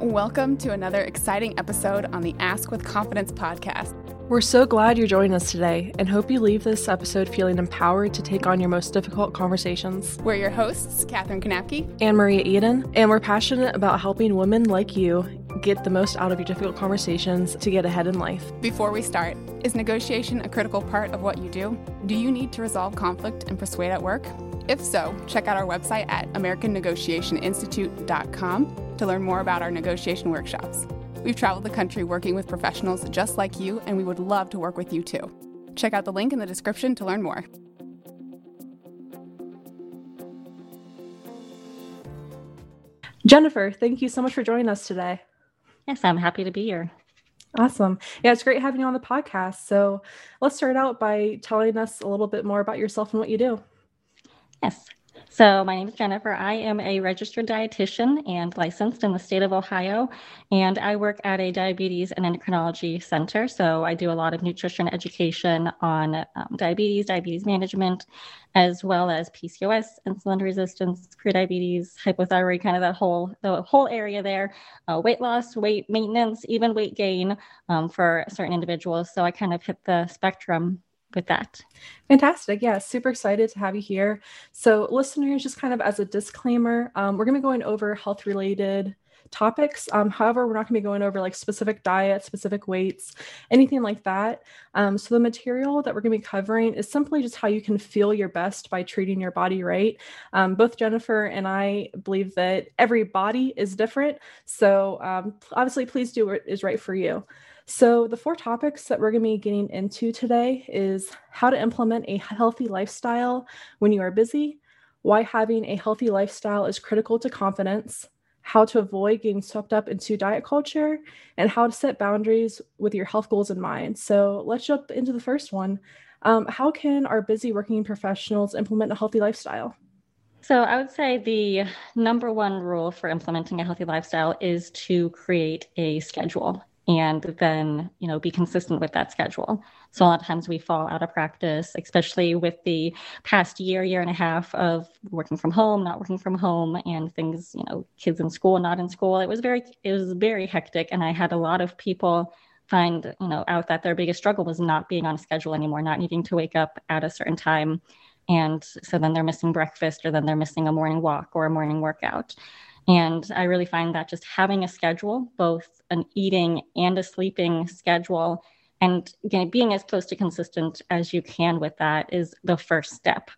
Welcome to another exciting episode on the Ask with Confidence podcast. We're so glad you're joining us today and hope you leave this episode feeling empowered to take on your most difficult conversations. We're your hosts, Catherine Kanapke and Maria Eden, and we're passionate about helping women like you get the most out of your difficult conversations to get ahead in life. Before we start, is negotiation a critical part of what you do? Do you need to resolve conflict and persuade at work? If so, check out our website at AmericanNegotiationInstitute.com to learn more about our negotiation workshops. We've traveled the country working with professionals just like you, and we would love to work with you too. Check out the link in the description to learn more. Jennifer, thank you so much for joining us today. Yes, I'm happy to be here. Awesome. Yeah, it's great having you on the podcast. So let's start out by telling us a little bit more about yourself and what you do. Yes. So, my name is Jennifer. I am a registered dietitian and licensed in the state of Ohio, and I work at a diabetes and endocrinology center. So, I do a lot of nutrition education on um, diabetes, diabetes management, as well as PCOS, insulin resistance, prediabetes, hypothyroid, kind of that whole the whole area there, uh, weight loss, weight maintenance, even weight gain um, for certain individuals. So, I kind of hit the spectrum with that. Fantastic. Yeah, super excited to have you here. So, listeners, just kind of as a disclaimer, um, we're going to be going over health related topics. Um, however, we're not going to be going over like specific diets, specific weights, anything like that. Um, so, the material that we're going to be covering is simply just how you can feel your best by treating your body right. Um, both Jennifer and I believe that every body is different. So, um, obviously, please do what is right for you. So, the four topics that we're going to be getting into today is how to implement a healthy lifestyle when you are busy, why having a healthy lifestyle is critical to confidence, how to avoid getting swept up into diet culture, and how to set boundaries with your health goals in mind. So, let's jump into the first one. Um, how can our busy working professionals implement a healthy lifestyle? So, I would say the number one rule for implementing a healthy lifestyle is to create a schedule and then you know be consistent with that schedule. So a lot of times we fall out of practice especially with the past year year and a half of working from home not working from home and things you know kids in school not in school. It was very it was very hectic and i had a lot of people find you know out that their biggest struggle was not being on a schedule anymore not needing to wake up at a certain time. And so then they're missing breakfast or then they're missing a morning walk or a morning workout and I really find that just having a schedule, both an eating and a sleeping schedule, and again, being as close to consistent as you can with that is the first step.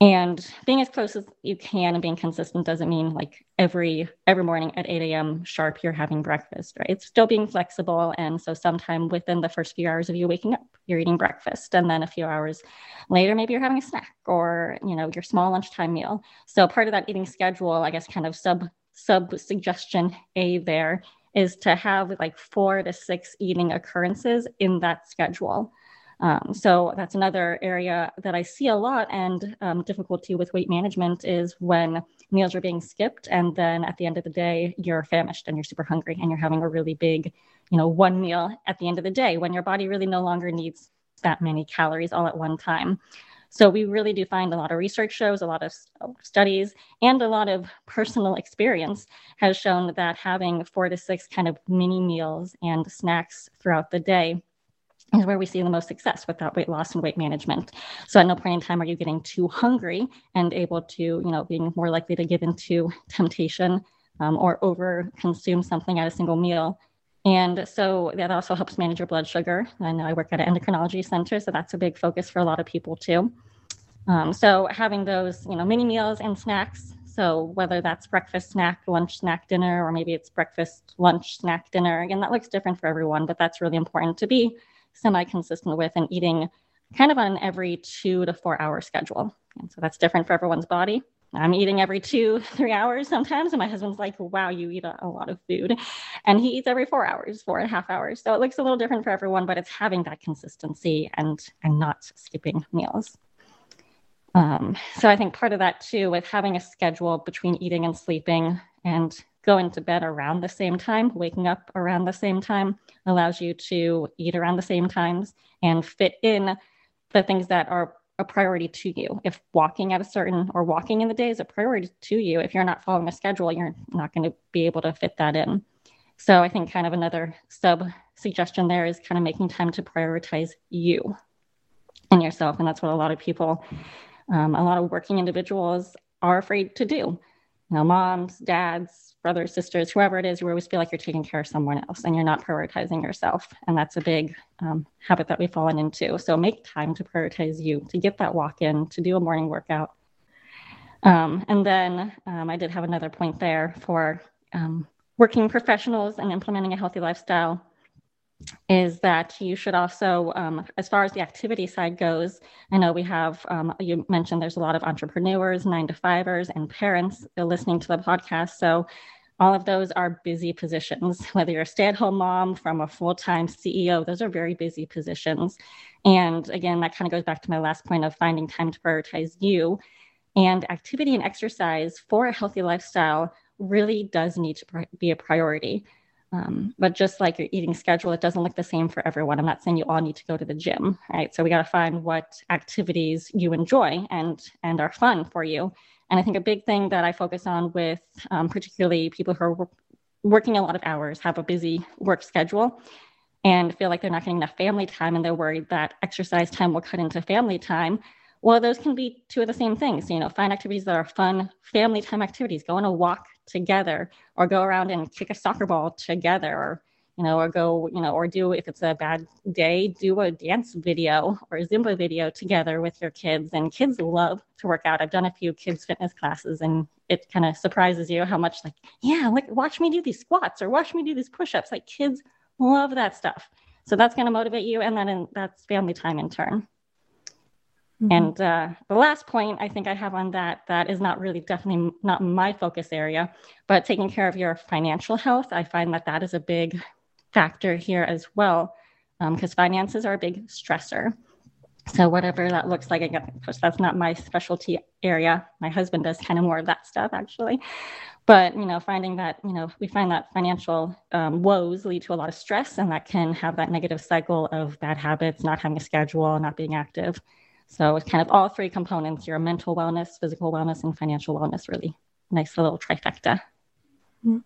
And being as close as you can and being consistent doesn't mean like every every morning at 8 a.m. sharp you're having breakfast, right? It's still being flexible. And so sometime within the first few hours of you waking up, you're eating breakfast. And then a few hours later, maybe you're having a snack or you know, your small lunchtime meal. So part of that eating schedule, I guess kind of sub sub suggestion A there is to have like four to six eating occurrences in that schedule. Um, so that's another area that I see a lot and um, difficulty with weight management is when meals are being skipped and then at the end of the day you're famished and you're super hungry and you're having a really big, you know, one meal at the end of the day when your body really no longer needs that many calories all at one time. So we really do find a lot of research shows, a lot of studies, and a lot of personal experience has shown that having four to six kind of mini meals and snacks throughout the day is where we see the most success with that weight loss and weight management. So at no point in time are you getting too hungry and able to, you know, being more likely to give into temptation um, or over consume something at a single meal. And so that also helps manage your blood sugar. I know I work at an endocrinology center, so that's a big focus for a lot of people too. Um, so having those, you know, mini meals and snacks. So whether that's breakfast, snack, lunch, snack, dinner, or maybe it's breakfast, lunch, snack, dinner. Again, that looks different for everyone, but that's really important to be semi consistent with and eating kind of on every two to four hour schedule. And so that's different for everyone's body. I'm eating every two, three hours sometimes. And my husband's like, wow, you eat a, a, lot of food. And he eats every four hours, four and a half hours. So it looks a little different for everyone, but it's having that consistency and and not skipping meals. Um, so I think part of that too, with having a schedule between eating and sleeping and going to bed around the same time, waking up around the same time, allows you to eat around the same times and fit in the things that are a priority to you. If walking at a certain or walking in the day is a priority to you, if you're not following a schedule, you're not going to be able to fit that in. So I think kind of another sub suggestion there is kind of making time to prioritize you and yourself. And that's what a lot of people, um, a lot of working individuals are afraid to do. You know, moms, dads, brothers, sisters, whoever it is, you always feel like you're taking care of someone else and you're not prioritizing yourself. And that's a big um, habit that we've fallen into. So make time to prioritize you, to get that walk in, to do a morning workout. Um, and then um, I did have another point there for um, working professionals and implementing a healthy lifestyle is that you should also, um, as far as the activity side goes, I know we have, um, you mentioned there's a lot of entrepreneurs, nine to fivers, and parents listening to the podcast. So all of those are busy positions, whether you're a stay at home mom from a full time CEO, those are very busy positions. And again, that kind of goes back to my last point of finding time to prioritize you. And activity and exercise for a healthy lifestyle really does need to be a priority. Um, but just like your eating schedule, it doesn't look the same for everyone. I'm not saying you all need to go to the gym, right? So we got to find what activities you enjoy and and are fun for you. And I think a big thing that I focus on with um, particularly people who are working a lot of hours, have a busy work schedule, and feel like they're not getting enough family time, and they're worried that exercise time will cut into family time. Well, those can be two of the same things. You know, find activities that are fun, family time activities. Go on a walk together, or go around and kick a soccer ball together, or you know, or go, you know, or do if it's a bad day, do a dance video or a Zumba video together with your kids. And kids love to work out. I've done a few kids fitness classes, and it kind of surprises you how much like, yeah, like watch me do these squats or watch me do these push-ups. Like kids love that stuff. So that's going to motivate you, and then in, that's family time in turn. Mm-hmm. And uh, the last point I think I have on that that is not really definitely not my focus area, but taking care of your financial health. I find that that is a big factor here as well, because um, finances are a big stressor. So whatever that looks like, again, of course, that's not my specialty area. My husband does kind of more of that stuff actually. But you know, finding that you know we find that financial um, woes lead to a lot of stress, and that can have that negative cycle of bad habits, not having a schedule, not being active. So it's kind of all three components your mental wellness, physical wellness, and financial wellness really nice little trifecta. Mm-hmm.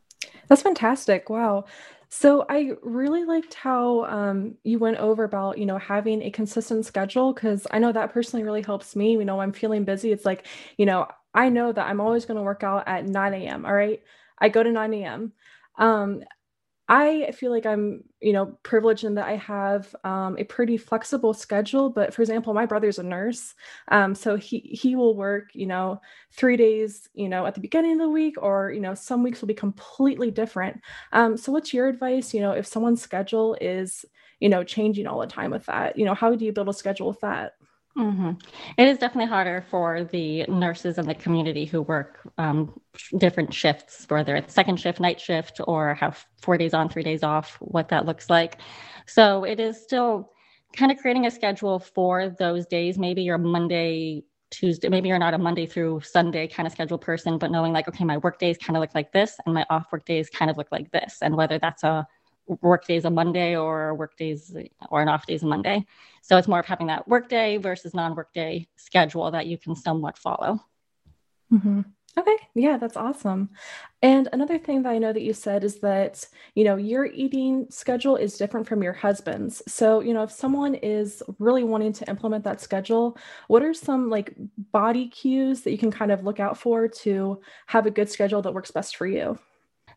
That's fantastic. Wow. So I really liked how um, you went over about, you know, having a consistent schedule because I know that personally really helps me. You know, I'm feeling busy. It's like, you know, I know that I'm always going to work out at 9 a.m. All right. I go to 9 a.m. Um, I feel like I'm, you know, privileged in that I have um, a pretty flexible schedule. But for example, my brother's a nurse, um, so he he will work, you know, three days, you know, at the beginning of the week, or you know, some weeks will be completely different. Um, so, what's your advice? You know, if someone's schedule is, you know, changing all the time with that, you know, how do you build a schedule with that? Mm-hmm. It is definitely harder for the nurses in the community who work um, different shifts, whether it's second shift, night shift, or have four days on, three days off, what that looks like. So it is still kind of creating a schedule for those days. Maybe you're Monday, Tuesday, maybe you're not a Monday through Sunday kind of schedule person, but knowing like, okay, my work days kind of look like this and my off work days kind of look like this. And whether that's a work days a Monday or work days or an off days a Monday. So it's more of having that work day versus non work day schedule that you can somewhat follow. Mm-hmm. Okay. Yeah, that's awesome. And another thing that I know that you said is that, you know, your eating schedule is different from your husband's. So, you know, if someone is really wanting to implement that schedule, what are some like body cues that you can kind of look out for to have a good schedule that works best for you?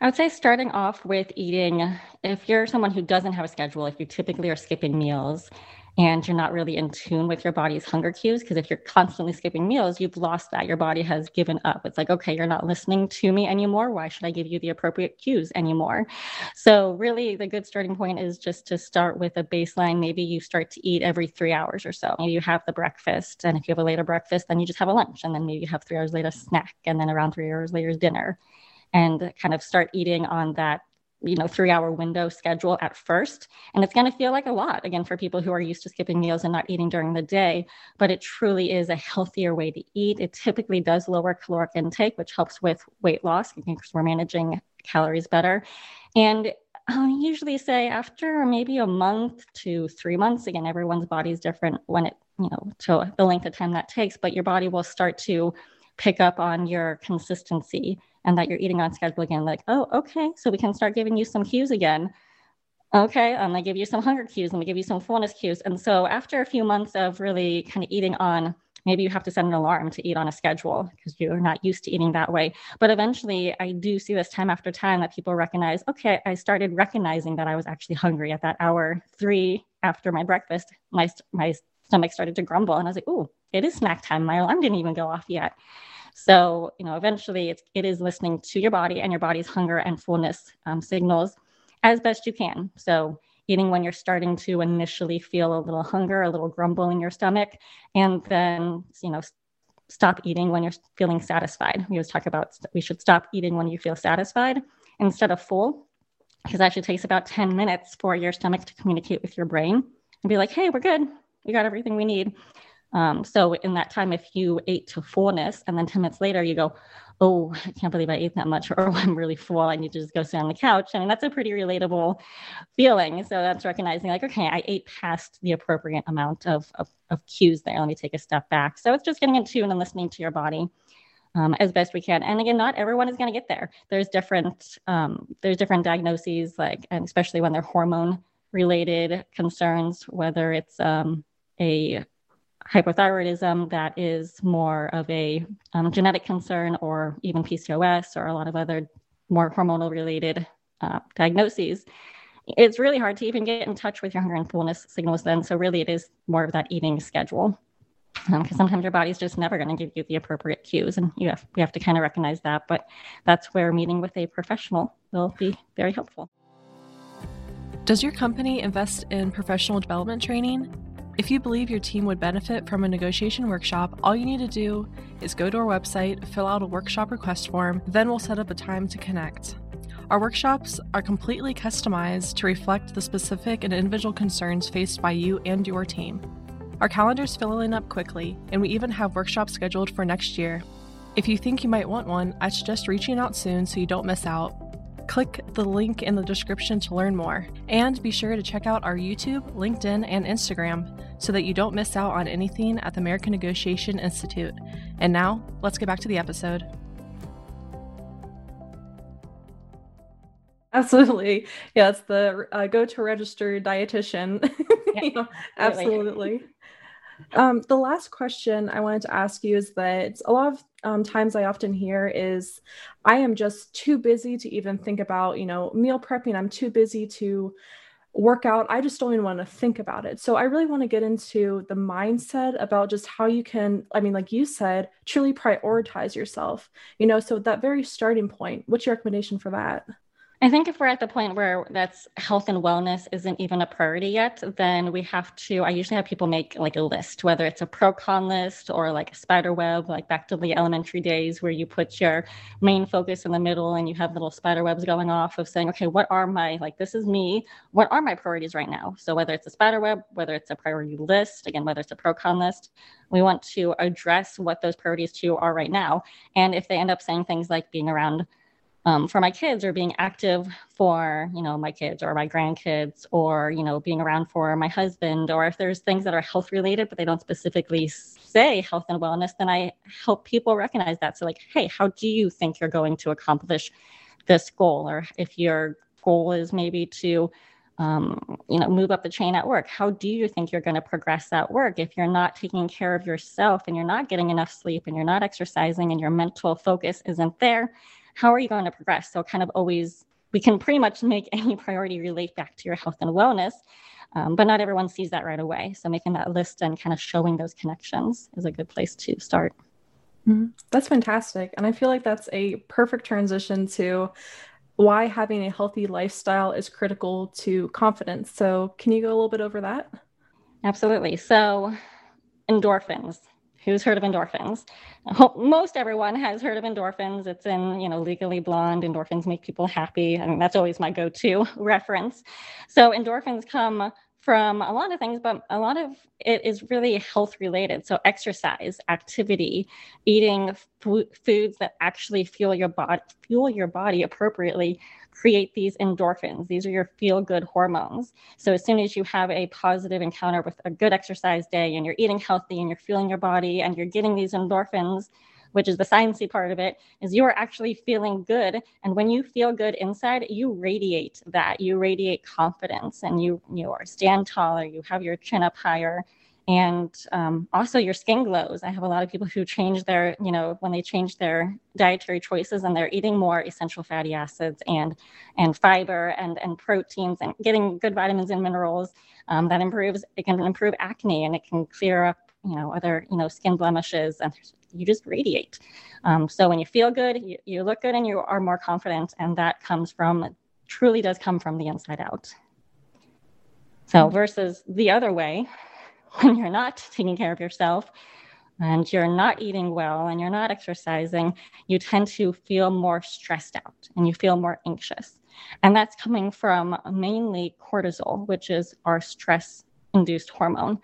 I would say starting off with eating, if you're someone who doesn't have a schedule, if you typically are skipping meals and you're not really in tune with your body's hunger cues, because if you're constantly skipping meals, you've lost that. Your body has given up. It's like, okay, you're not listening to me anymore. Why should I give you the appropriate cues anymore? So, really, the good starting point is just to start with a baseline. Maybe you start to eat every three hours or so. Maybe you have the breakfast. And if you have a later breakfast, then you just have a lunch. And then maybe you have three hours later snack. And then around three hours later dinner and kind of start eating on that you know three hour window schedule at first. And it's going to feel like a lot again for people who are used to skipping meals and not eating during the day but it truly is a healthier way to eat. It typically does lower caloric intake which helps with weight loss. Because we're managing calories better. And I usually say after maybe a month to three months, again, everyone's body is different when it you know, to the length of time that takes, but your body will start to pick up on your consistency and that you're eating on schedule again. Like, oh, okay, so we can start giving you some cues again. Okay, I'm gonna give you some hunger cues. I'm gonna give you some fullness cues. And so after a few months of really kind of eating on maybe you have to set an alarm to eat on a schedule because you're not used to eating that way but eventually i do see this time after time that people recognize okay i started recognizing that i was actually hungry at that hour three after my breakfast my, my stomach started to grumble and i was like oh it is snack time my alarm didn't even go off yet so you know eventually it's, it is listening to your body and your body's hunger and fullness um, signals as best you can so eating when you're starting to initially feel a little hunger, a little grumble in your stomach, and then, you know, stop eating when you're feeling satisfied. We always talk about we should stop eating when you feel satisfied instead of full, because actually takes about 10 minutes for your stomach to communicate with your brain and be like, hey, we're good. We got everything we need. Um, so in that time, if you ate to fullness and then 10 minutes later you go, oh, I can't believe I ate that much, or oh, I'm really full. I need to just go sit on the couch. I mean, that's a pretty relatable feeling. So that's recognizing like, okay, I ate past the appropriate amount of, of, of cues there. Let me take a step back. So it's just getting in tune and listening to your body. Um, as best we can. And again, not everyone is going to get there. There's different um, there's different diagnoses, like and especially when they're hormone related concerns, whether it's um, a hypothyroidism that is more of a um, genetic concern or even PCOS or a lot of other more hormonal related uh, diagnoses. It's really hard to even get in touch with your hunger and fullness signals then. So, really, it is more of that eating schedule. Because um, sometimes your body's just never going to give you the appropriate cues, and you have we have to kind of recognize that. But that's where meeting with a professional will be very helpful. Does your company invest in professional development training? If you believe your team would benefit from a negotiation workshop, all you need to do is go to our website, fill out a workshop request form, then we'll set up a time to connect. Our workshops are completely customized to reflect the specific and individual concerns faced by you and your team. Our calendar's filling up quickly, and we even have workshops scheduled for next year. If you think you might want one, I suggest reaching out soon so you don't miss out. Click the link in the description to learn more. And be sure to check out our YouTube, LinkedIn, and Instagram so that you don't miss out on anything at the American Negotiation Institute. And now, let's get back to the episode. Absolutely. Yeah, it's the uh, go to registered dietitian. Yeah, you know, absolutely. Um, the last question I wanted to ask you is that a lot of um, times I often hear is I am just too busy to even think about, you know, meal prepping. I'm too busy to work out. I just don't even want to think about it. So I really want to get into the mindset about just how you can, I mean, like you said, truly prioritize yourself, you know, so that very starting point, what's your recommendation for that? I think if we're at the point where that's health and wellness isn't even a priority yet, then we have to. I usually have people make like a list, whether it's a pro con list or like a spider web, like back to the elementary days where you put your main focus in the middle and you have little spider webs going off of saying, okay, what are my, like, this is me, what are my priorities right now? So whether it's a spider web, whether it's a priority list, again, whether it's a pro con list, we want to address what those priorities to are right now. And if they end up saying things like being around, um, for my kids or being active for you know my kids or my grandkids or you know being around for my husband or if there's things that are health related but they don't specifically say health and wellness then i help people recognize that. So like hey how do you think you're going to accomplish this goal? Or if your goal is maybe to um, you know move up the chain at work how do you think you're going to progress at work if you're not taking care of yourself and you're not getting enough sleep and you're not exercising and your mental focus isn't there how are you going to progress? So, kind of always, we can pretty much make any priority relate back to your health and wellness, um, but not everyone sees that right away. So, making that list and kind of showing those connections is a good place to start. Mm-hmm. That's fantastic. And I feel like that's a perfect transition to why having a healthy lifestyle is critical to confidence. So, can you go a little bit over that? Absolutely. So, endorphins who's heard of endorphins? Most everyone has heard of endorphins. It's in, you know, Legally Blonde. Endorphins make people happy. I mean, that's always my go-to reference. So endorphins come from a lot of things, but a lot of it is really health related. So, exercise, activity, eating f- foods that actually fuel your body, fuel your body appropriately, create these endorphins. These are your feel good hormones. So, as soon as you have a positive encounter with a good exercise day, and you're eating healthy, and you're fueling your body, and you're getting these endorphins, which is the sciencey part of it, is you are actually feeling good. And when you feel good inside, you radiate that. You radiate confidence and you you are stand taller, you have your chin up higher. And um, also your skin glows. I have a lot of people who change their, you know, when they change their dietary choices and they're eating more essential fatty acids and and fiber and and proteins and getting good vitamins and minerals. Um, that improves. It can improve acne and it can clear up you know other you know skin blemishes and you just radiate. Um, so when you feel good you, you look good and you are more confident and that comes from truly does come from the inside out. So hmm. versus the other way when you're not taking care of yourself and you're not eating well and you're not exercising you tend to feel more stressed out and you feel more anxious. And that's coming from mainly cortisol which is our stress induced hormone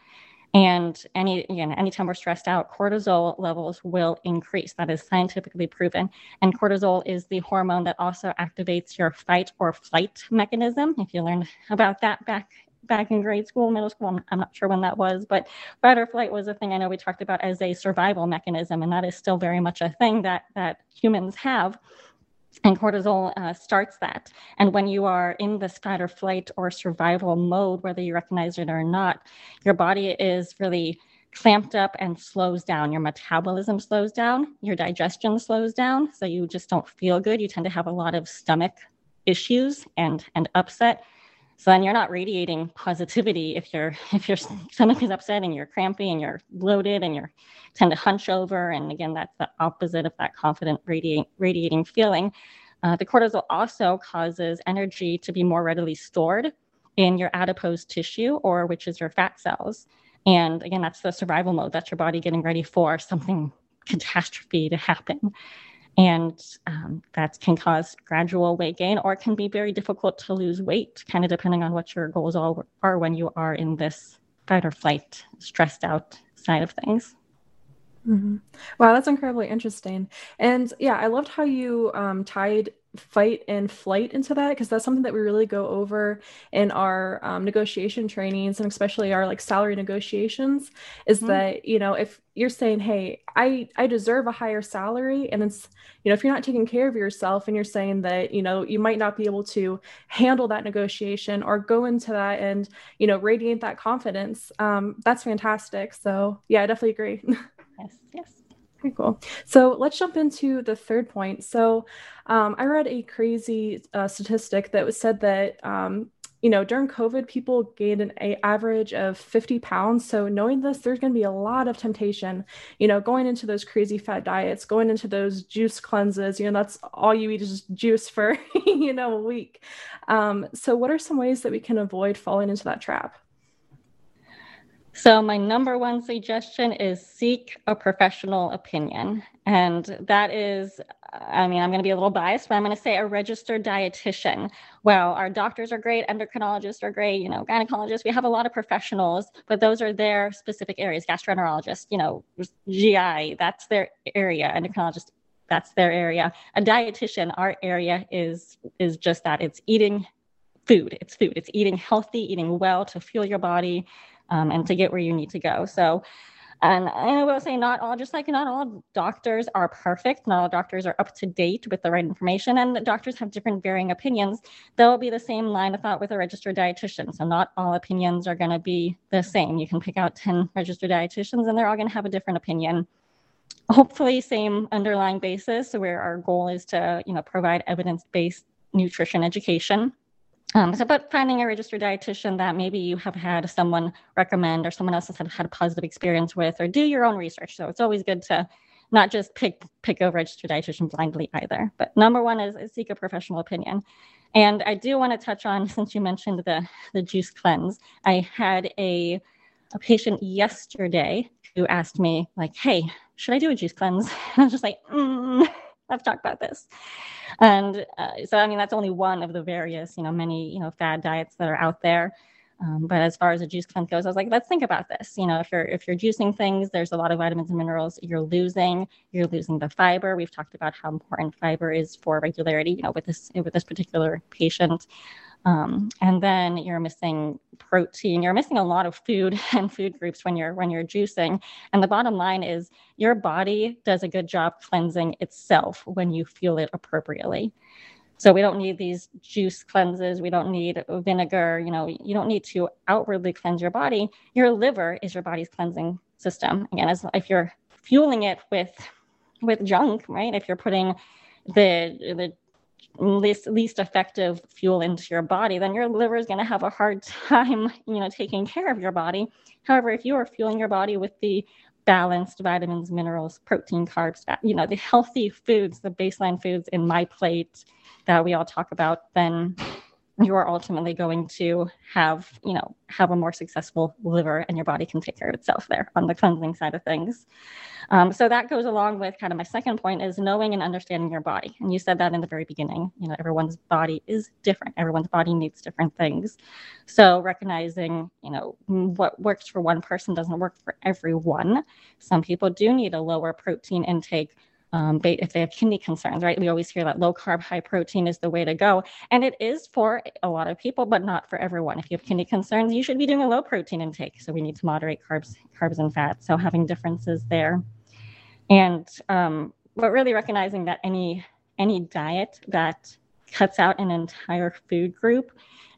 and any again, anytime we're stressed out, cortisol levels will increase. That is scientifically proven. And cortisol is the hormone that also activates your fight or flight mechanism. If you learned about that back back in grade school, middle school, I'm not sure when that was, but fight or flight was a thing I know we talked about as a survival mechanism, and that is still very much a thing that that humans have and cortisol uh, starts that. And when you are in this fight or flight or survival mode, whether you recognize it or not, your body is really clamped up and slows down. Your metabolism slows down, your digestion slows down. So you just don't feel good. You tend to have a lot of stomach issues and, and upset. So then you're not radiating positivity if your if your stomach is upset and you're crampy and you're bloated and you tend to hunch over. And again, that's the opposite of that confident radiating radiating feeling. Uh, the cortisol also causes energy to be more readily stored in your adipose tissue, or which is your fat cells. And again, that's the survival mode. That's your body getting ready for something catastrophe to happen and um, that can cause gradual weight gain or it can be very difficult to lose weight kind of depending on what your goals all are when you are in this fight or flight stressed out side of things mm-hmm. wow that's incredibly interesting and yeah i loved how you um, tied fight and flight into that because that's something that we really go over in our um, negotiation trainings and especially our like salary negotiations is mm-hmm. that you know if you're saying hey i i deserve a higher salary and it's you know if you're not taking care of yourself and you're saying that you know you might not be able to handle that negotiation or go into that and you know radiate that confidence um, that's fantastic. So yeah i definitely agree. Yes yes Okay, cool. So let's jump into the third point. So um, I read a crazy uh, statistic that was said that um, you know during COVID, people gained an a- average of 50 pounds. So knowing this, there's going to be a lot of temptation. You know, going into those crazy fad diets, going into those juice cleanses. You know, that's all you eat is juice for you know a week. Um, so what are some ways that we can avoid falling into that trap? So, my number one suggestion is seek a professional opinion. And that is, I mean, I'm going to be a little biased, but I'm going to say a registered dietitian. Well, our doctors are great, endocrinologists are great, you know, gynecologists. We have a lot of professionals, but those are their specific areas. Gastroenterologists, you know, GI, that's their area. Endocrinologist, that's their area. A dietitian, our area is is just that. It's eating food. It's food. It's eating healthy, eating well to fuel your body um, and to get where you need to go. So, and I will say, not all, just like not all doctors are perfect. Not all doctors are up to date with the right information, and doctors have different varying opinions. There will be the same line of thought with a registered dietitian. So, not all opinions are going to be the same. You can pick out 10 registered dietitians, and they're all going to have a different opinion. Hopefully, same underlying basis where our goal is to, you know, provide evidence based nutrition education um, it's about finding a registered dietitian that maybe you have had someone recommend or someone else has had, had a positive experience with, or do your own research. So it's always good to not just pick pick a registered dietitian blindly either. But number one is, is seek a professional opinion. And I do want to touch on since you mentioned the the juice cleanse. I had a a patient yesterday who asked me like, "Hey, should I do a juice cleanse?" And I was just like, mm let's talked about this. And uh, so, I mean, that's only one of the various, you know, many, you know, fad diets that are out there. Um, but as far as a juice cleanse goes, I was like, let's think about this. You know, if you're if you're juicing things, there's a lot of vitamins and minerals you're losing. You're losing the fiber. We've talked about how important fiber is for regularity. You know, with this with this particular patient. Um, and then you're missing protein. You're missing a lot of food and food groups when you're when you're juicing. And the bottom line is your body does a good job cleansing itself when you fuel it appropriately. So we don't need these juice cleanses. We don't need vinegar. You know, you don't need to outwardly cleanse your body. Your liver is your body's cleansing system. Again, as if you're fueling it with with junk, right? If you're putting the the least least effective fuel into your body, then your liver is going to have a hard time, you know, taking care of your body. However, if you are fueling your body with the balanced vitamins, minerals, protein, carbs, you know, the healthy foods, the baseline foods in MyPlate, that we all talk about, then you are ultimately going to have, you know, have a more successful liver and your body can take care of itself there on the cleansing side of things. Um, so that goes along with kind of my second point is knowing and understanding your body. And you said that in the very beginning, you know, everyone's body is different. Everyone's body needs different things. So recognizing, you know, what works for one person doesn't work for everyone. Some people do need a lower protein intake um, if they have kidney concerns, right? We always hear that low carb, high protein is the way to go. And it is for a lot of people, but not for everyone. If you have kidney concerns, you should be doing a low protein intake. So we need to moderate carbs, carbs and fats. So having differences there. And um, but really recognizing that any any diet that cuts out an entire food group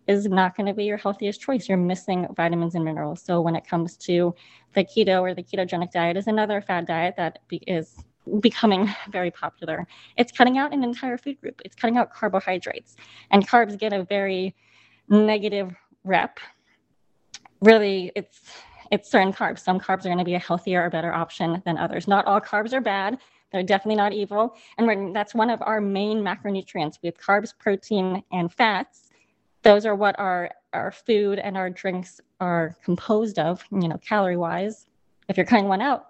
is not going to be your healthiest choice. You're missing vitamins and minerals. So when it comes to the keto or the ketogenic diet is another fad diet that is becoming very popular. It's cutting out an entire food group. It's cutting out carbohydrates. And carbs get a very negative rep. Really, it's it's certain carbs. Some carbs are going to be a healthier or better option than others. Not all carbs are bad. They're definitely not evil. And that's one of our main macronutrients. We have carbs, protein, and fats. Those are what our, our food and our drinks are composed of, you know, calorie wise. If you're cutting one out,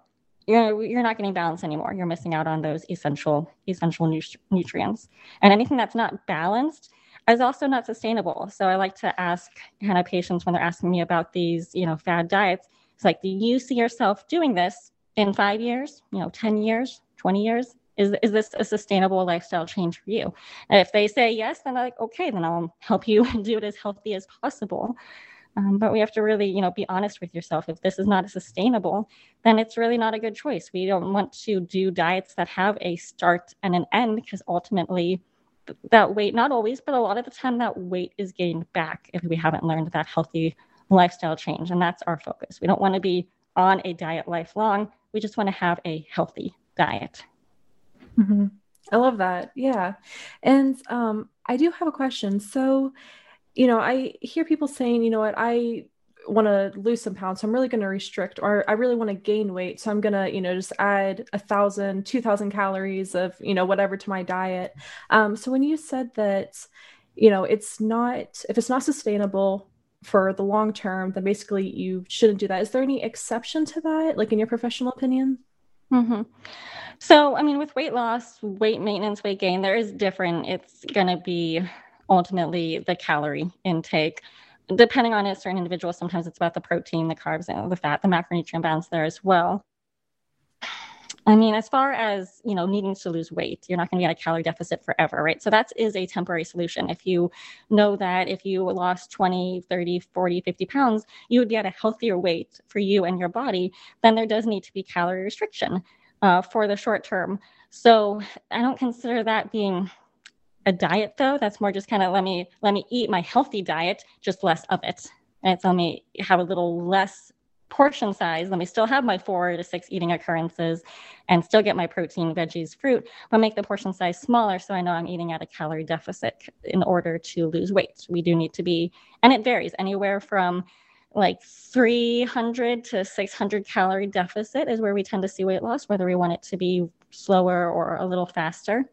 you're you're not getting balance anymore. You're missing out on those essential essential nutri- nutrients. And anything that's not balanced is also not sustainable. So I like to ask kind of patients when they're asking me about these, you know, fad diets. It's like, do you see yourself doing this in five years, you know, 10 years, 20 years? Is, is this a sustainable lifestyle change for you? And if they say yes, then I'm like, okay, then I'll help you do it as healthy as possible. Um, but we have to really, you know, be honest with yourself. If this is not sustainable, then it's really not a good choice. We don't want to do diets that have a start and an end because ultimately that weight, not always, but a lot of the time that weight is gained back if we haven't learned that healthy lifestyle change. And that's our focus. We don't want to be on a diet lifelong. We just want to have a healthy diet. Mm-hmm. I love that. Yeah. And um, I do have a question. So, you know, I hear people saying, you know what, I want to lose some pounds, so I'm really going to restrict, or I really want to gain weight, so I'm going to, you know, just add a thousand, two thousand calories of, you know, whatever to my diet. Um, so when you said that, you know, it's not if it's not sustainable for the long term, then basically you shouldn't do that. Is there any exception to that, like in your professional opinion? Mm-hmm. So, I mean, with weight loss, weight maintenance, weight gain, there is different. It's going to be ultimately the calorie intake. Depending on a certain individual, sometimes it's about the protein, the carbs, and the fat, the macronutrient balance there as well. I mean, as far as you know, needing to lose weight, you're not going to be at a calorie deficit forever, right? So that is a temporary solution. If you know that if you lost 20, 30, 40, 50 pounds, you would be at a healthier weight for you and your body, then there does need to be calorie restriction uh, for the short term. So I don't consider that being a diet though. That's more just kind of let me let me eat my healthy diet, just less of it. And so let me have a little less portion size. Let me still have my four to six eating occurrences and still get my protein, veggies, fruit, but make the portion size smaller so I know I'm eating at a calorie deficit in order to lose weight. We do need to be, and it varies anywhere from like 300 to 600 calorie deficit is where we tend to see weight loss, whether we want it to be slower or a little faster.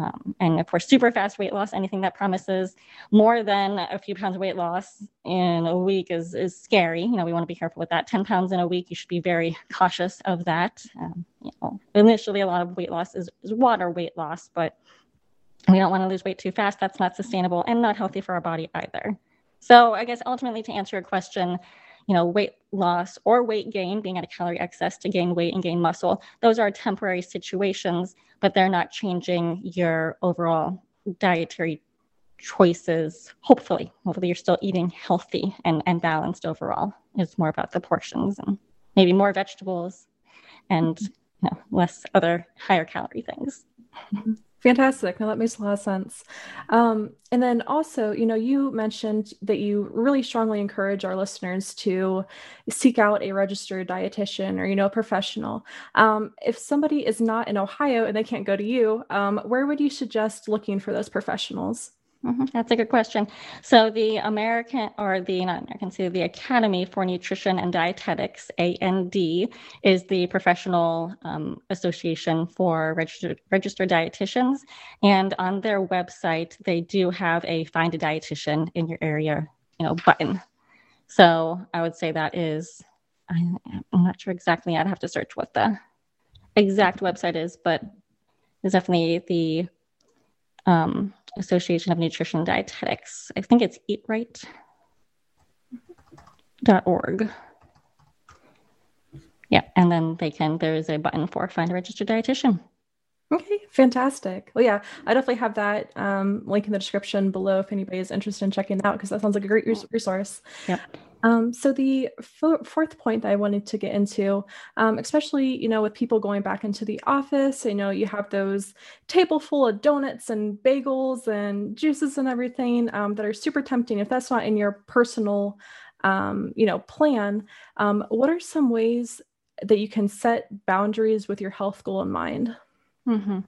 Um, and of course, super fast weight loss, anything that promises more than a few pounds of weight loss in a week is, is scary. You know, we want to be careful with that. 10 pounds in a week, you should be very cautious of that. Um, you know, initially, a lot of weight loss is, is water weight loss, but we don't want to lose weight too fast. That's not sustainable and not healthy for our body either. So I guess ultimately to answer your question, you know, weight loss or weight gain, being at a calorie excess to gain weight and gain muscle, those are temporary situations, but they're not changing your overall dietary choices. Hopefully, hopefully you're still eating healthy and, and balanced overall. It's more about the portions and maybe more vegetables and you know, less other higher calorie things. Mm-hmm. Fantastic. Now that makes a lot of sense. Um, and then also, you know, you mentioned that you really strongly encourage our listeners to seek out a registered dietitian or, you know, a professional. Um, if somebody is not in Ohio and they can't go to you, um, where would you suggest looking for those professionals? Mm-hmm. That's a good question. So the American or the not American, so the Academy for Nutrition and Dietetics (AND) is the professional um, association for registered registered dietitians, and on their website they do have a find a dietitian in your area, you know, button. So I would say that is, I'm not sure exactly. I'd have to search what the exact website is, but it's definitely the um, Association of Nutrition Dietetics. I think it's eatright.org. Yeah, and then they can, there's a button for find a registered dietitian. Okay, fantastic. Well, yeah, I definitely have that um, link in the description below if anybody is interested in checking out because that sounds like a great resource. Yeah. Um, so the f- fourth point that I wanted to get into, um, especially you know with people going back into the office, you know you have those table full of donuts and bagels and juices and everything um, that are super tempting. If that's not in your personal, um, you know, plan, um, what are some ways that you can set boundaries with your health goal in mind? Mm-hmm.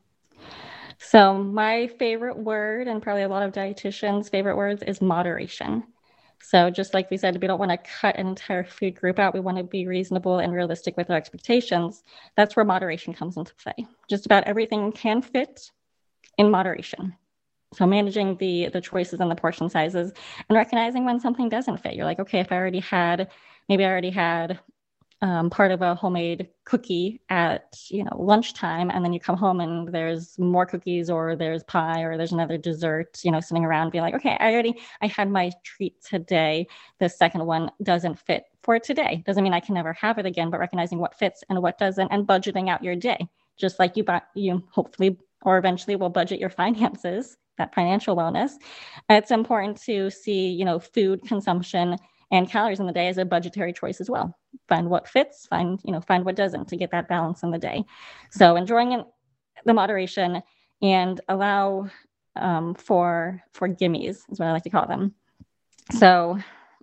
So my favorite word, and probably a lot of dietitians' favorite words, is moderation. So, just like we said, we don't want to cut an entire food group out. We want to be reasonable and realistic with our expectations. That's where moderation comes into play. Just about everything can fit in moderation. So, managing the the choices and the portion sizes, and recognizing when something doesn't fit. You're like, okay, if I already had, maybe I already had um, part of a homemade cookie at you know lunchtime and then you come home and there's more cookies or there's pie or there's another dessert you know sitting around be like okay i already i had my treat today. The second one doesn't fit for today. Doesn't mean i can never have it again but recognizing what fits and what doesn't and budgeting out your day. Just like you bought you hopefully or eventually will budget your finances that financial wellness. It's important to see you know food consumption and calories in the day is a budgetary choice as well. Find what fits, find, you know, find what doesn't to get that balance in the day. So enjoying the moderation and allow um, for for gimmies is what I like to call them. So,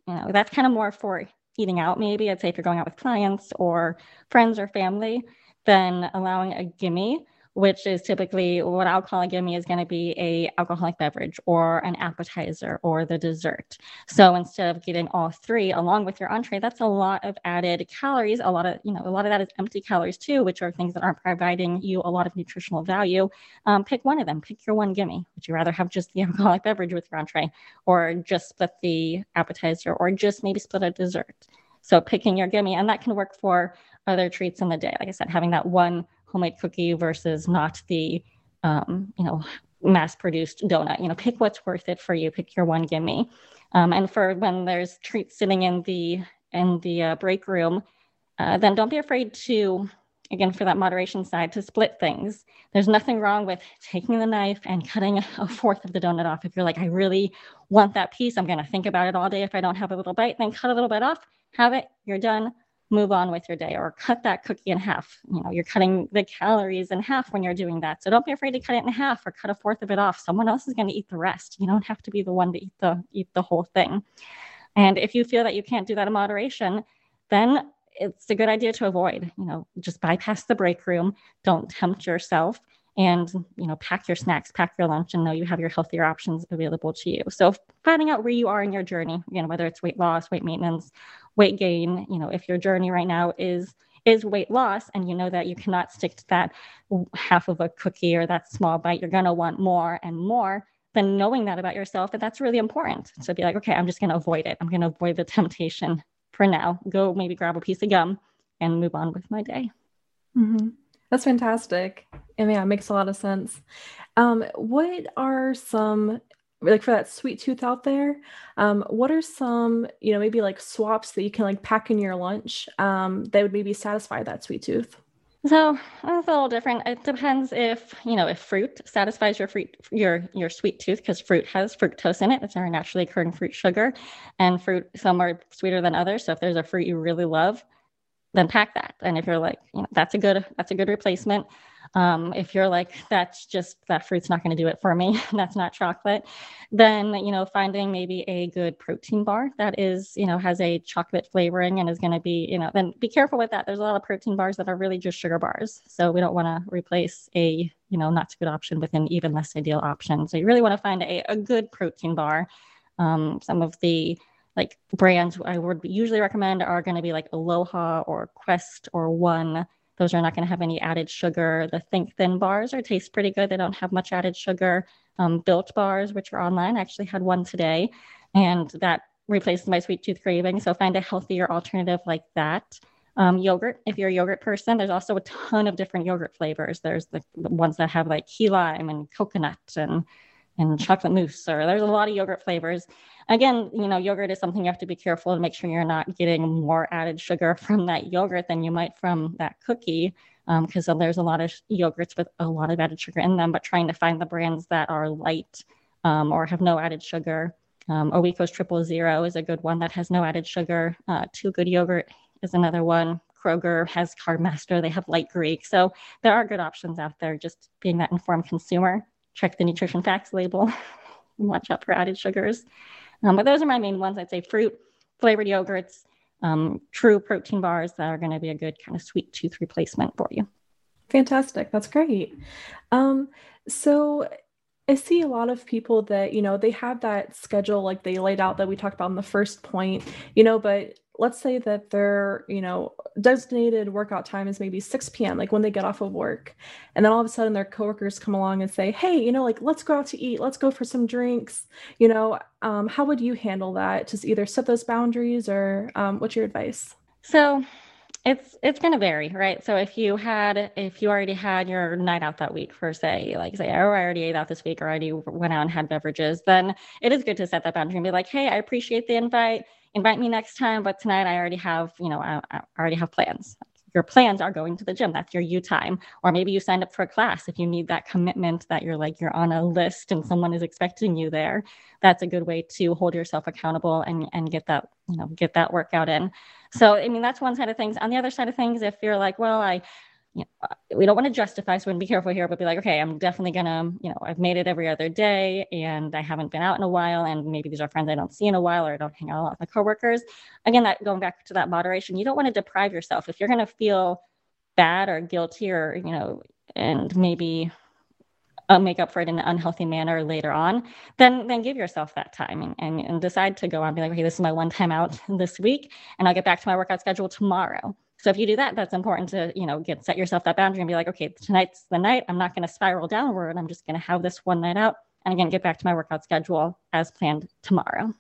you know, that's kind of more for eating out, maybe. I'd say if you're going out with clients or friends or family, then allowing a gimme which is typically what I'll gimme is going to be a alcoholic beverage or an appetizer or the dessert. So instead of getting all three along with your entree, that's a lot of added calories. A lot of you know a lot of that is empty calories too, which are things that aren't providing you a lot of nutritional value. Um, pick one of them. Pick your one gimme. Would you rather have just the alcoholic beverage with your entree, or just split the appetizer, or just maybe split a dessert? So picking your gimme, and that can work for other treats in the day. Like I said, having that one homemade cookie versus not the um, you know mass produced donut. You know pick what's worth it for you. Pick your one gimme. Um, and for when there's treats sitting in the in the uh, break room uh, then don't be afraid to again for that moderation side to split things. There's nothing wrong with taking the knife and cutting a fourth of the donut off. If you're like i really want that piece. I'm going to think about it all day. If i don't have a little bite then cut a little bit off. Have it. You're done move on with your day or cut that cookie in half. You know, you're cutting the calories in half when you're doing that. So don't be afraid to cut it in half or cut a fourth of it off. Someone else is going to eat the rest. You don't have to be the one to eat the eat the whole thing. And if you feel that you can't do that in moderation, then it's a good idea to avoid, you know, just bypass the break room. Don't tempt yourself and you know pack your snacks pack your lunch and know you have your healthier options available to you. So finding out where you are in your journey you know whether it's weight loss weight maintenance weight gain you know if your journey right now is is weight loss and you know that you cannot stick to that half of a cookie or that small bite you're going to want more and more then knowing that about yourself that that's really important. So be like okay i'm just going to avoid it. I'm going to avoid the temptation for now. Go maybe grab a piece of gum and move on with my day. Mm-hmm. That's fantastic and yeah it makes a lot of sense um, what are some like for that sweet tooth out there um, what are some you know maybe like swaps that you can like pack in your lunch um, that would maybe satisfy that sweet tooth so that's a little different. It depends if you know if fruit satisfies your fruit your your sweet tooth because fruit has fructose in it. It's our naturally occurring fruit sugar, and fruit some are sweeter than others. So if there's a fruit you really love, then pack that. And if you're like, you know, that's a good that's a good replacement. Um, if you're like, that's just that fruit's not going to do it for me, that's not chocolate, then, you know, finding maybe a good protein bar that is, you know, has a chocolate flavoring and is going to be, you know, then be careful with that. There's a lot of protein bars that are really just sugar bars. So we don't want to replace a, you know, not so good option with an even less ideal option. So you really want to find a, a good protein bar. Um, some of the like brands I would usually recommend are going to be like Aloha or Quest or One those are not going to have any added sugar. The Think Thin bars are taste pretty good. They don't have much added sugar. Um, Built bars, which are online, I actually had one today, and that replaces my sweet tooth craving. So find a healthier alternative like that. Um, yogurt, if you're a yogurt person, there's also a ton of different yogurt flavors. There's the, the ones that have like key lime and coconut and and chocolate mousse, or there's a lot of yogurt flavors. Again, you know, yogurt is something you have to be careful to make sure you're not getting more added sugar from that yogurt than you might from that cookie, because um, there's a lot of yogurts with a lot of added sugar in them. But trying to find the brands that are light um, or have no added sugar. Um, Oikos Triple Zero is a good one that has no added sugar. Uh, Two Good Yogurt is another one. Kroger has Carb Master. They have Light Greek. So there are good options out there. Just being that informed consumer check the nutrition facts label and watch out for added sugars. Um, but those are my main ones. I'd say fruit, flavored yogurts, um, true protein bars that are going to be a good kind of sweet tooth replacement for you. Fantastic. That's great. Um, so I see a lot of people that, you know, they have that schedule like they laid out that we talked about in the first point, you know, but let's say that their you know designated workout time is maybe 6 p.m like when they get off of work and then all of a sudden their coworkers come along and say hey you know like let's go out to eat let's go for some drinks you know um, how would you handle that? Just either set those boundaries or um, what's your advice? So it's it's going to vary right? So if you had if you already had your night out that week for say like say oh i already ate out this week or I already went out and had beverages then it is good to set that boundary and be like hey i appreciate the invite invite me next time, but tonight I already have, you know, I, I already have plans. Your plans are going to the gym. That's your you time. Or maybe you signed up for a class if you need that commitment that you're like, you're on a list and someone is expecting you there. That's a good way to hold yourself accountable and, and get that, you know, get that workout in. So, I mean, that's one side of things. On the other side of things, if you're like, well, I, you know, we don't want to justify, so we want to be careful here, but be like, okay, I'm definitely gonna, you know, I've made it every other day and I haven't been out in a while, and maybe these are friends I don't see in a while or I don't hang out with my coworkers. Again, that going back to that moderation, you don't want to deprive yourself. If you're gonna feel bad or guilty or, you know, and maybe uh, make up for it in an unhealthy manner later on, then then give yourself that time and, and, and decide to go on, be like, okay, this is my one time out this week, and I'll get back to my workout schedule tomorrow so if you do that, that's important to, you know, get set yourself that boundary and be like, okay, tonight's the night. I'm not going to spiral downward. I'm just going to have this one night out and again get back to my workout schedule as planned tomorrow.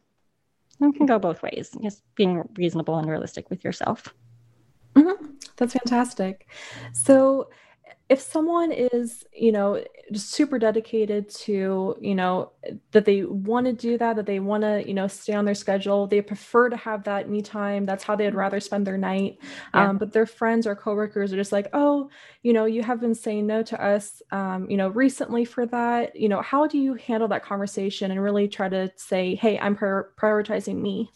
It can go both ways, just being reasonable and realistic with yourself. Mm-hmm. That's fantastic. So if someone is you know just super dedicated to you know that they want to do that that they want to you know stay on their schedule they prefer to have that me time that's how they'd rather spend their night. Yeah. um, but their friends or coworkers are just like oh you know you have been saying no to us um, you know recently for that. You know how do you handle that conversation and really try to say hey i'm prioritizing me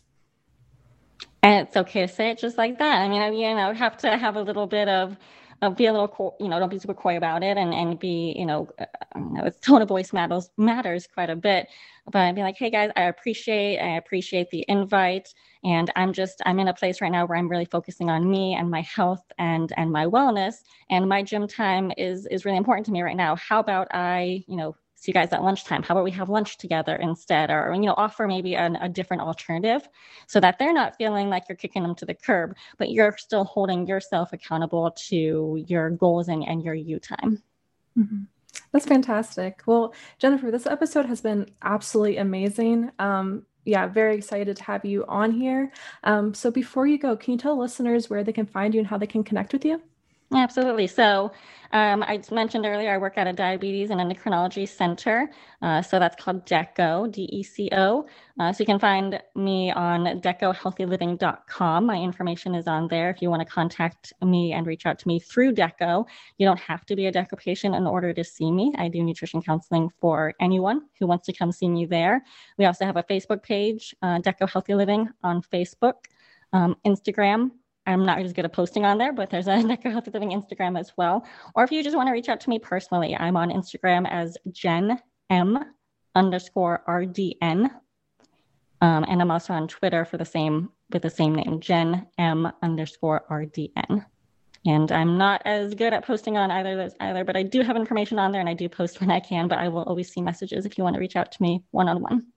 and it's okay to say it just like that. I mean you know have to have a little bit of uh, be a little, co- you know, don't be super coy about it, and and be, you know, uh, know, tone of voice matters matters quite a bit. But I'd be like, hey guys, I appreciate I appreciate the invite, and I'm just I'm in a place right now where I'm really focusing on me and my health and and my wellness, and my gym time is is really important to me right now. How about I, you know, you guys at lunchtime. How about we have lunch together instead? Or, you know, offer maybe an, a different alternative so that they're not feeling like you're kicking them to the curb, but you're still holding yourself accountable to your goals and, and your you time. Mm-hmm. That's fantastic. Well, Jennifer, this episode has been absolutely amazing. Um, yeah, very excited to have you on here. Um, so before you go, can you tell listeners where they can find you and how they can connect with you? Absolutely. So, um, I mentioned earlier I work at a diabetes and endocrinology center. Uh, so that's called DECO, D E C O. Uh, so you can find me on decohealthyliving.com. My information is on there. If you want to contact me and reach out to me through DECO, you don't have to be a DECO patient in order to see me. I do nutrition counseling for anyone who wants to come see me there. We also have a Facebook page, uh, DECO Healthy Living on Facebook, um, Instagram, I'm not as good at posting on there, but there's a Deco Healthy Living Instagram as well. Or if you just want to reach out to me personally, I'm on Instagram as Jen M underscore RDN. Um, and I'm also on Twitter for the same with the same name, Jen M underscore RDN. And I'm not as good at posting on either of those either, but I do have information on there and I do post when I can, but I will always see messages if you want to reach out to me one on one.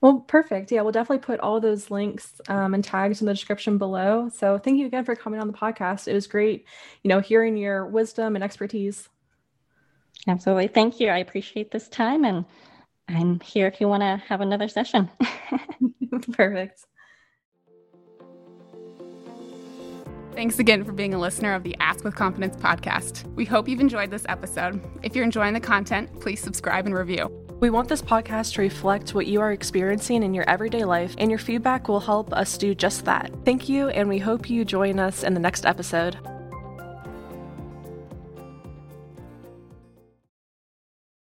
Well, perfect. Yeah, we'll definitely put all those links um, and tags in the description below. So thank you again for coming on the podcast. It was great, you know, hearing your wisdom and expertise. Absolutely. Thank you. I appreciate this time and I'm here if you want to have another session. perfect. Thanks again for being a listener of the Ask with Confidence podcast. We hope you've enjoyed this episode. If you're enjoying the content, please subscribe and review. We want this podcast to reflect what you are experiencing in your everyday life, and your feedback will help us do just that. Thank you, and we hope you join us in the next episode.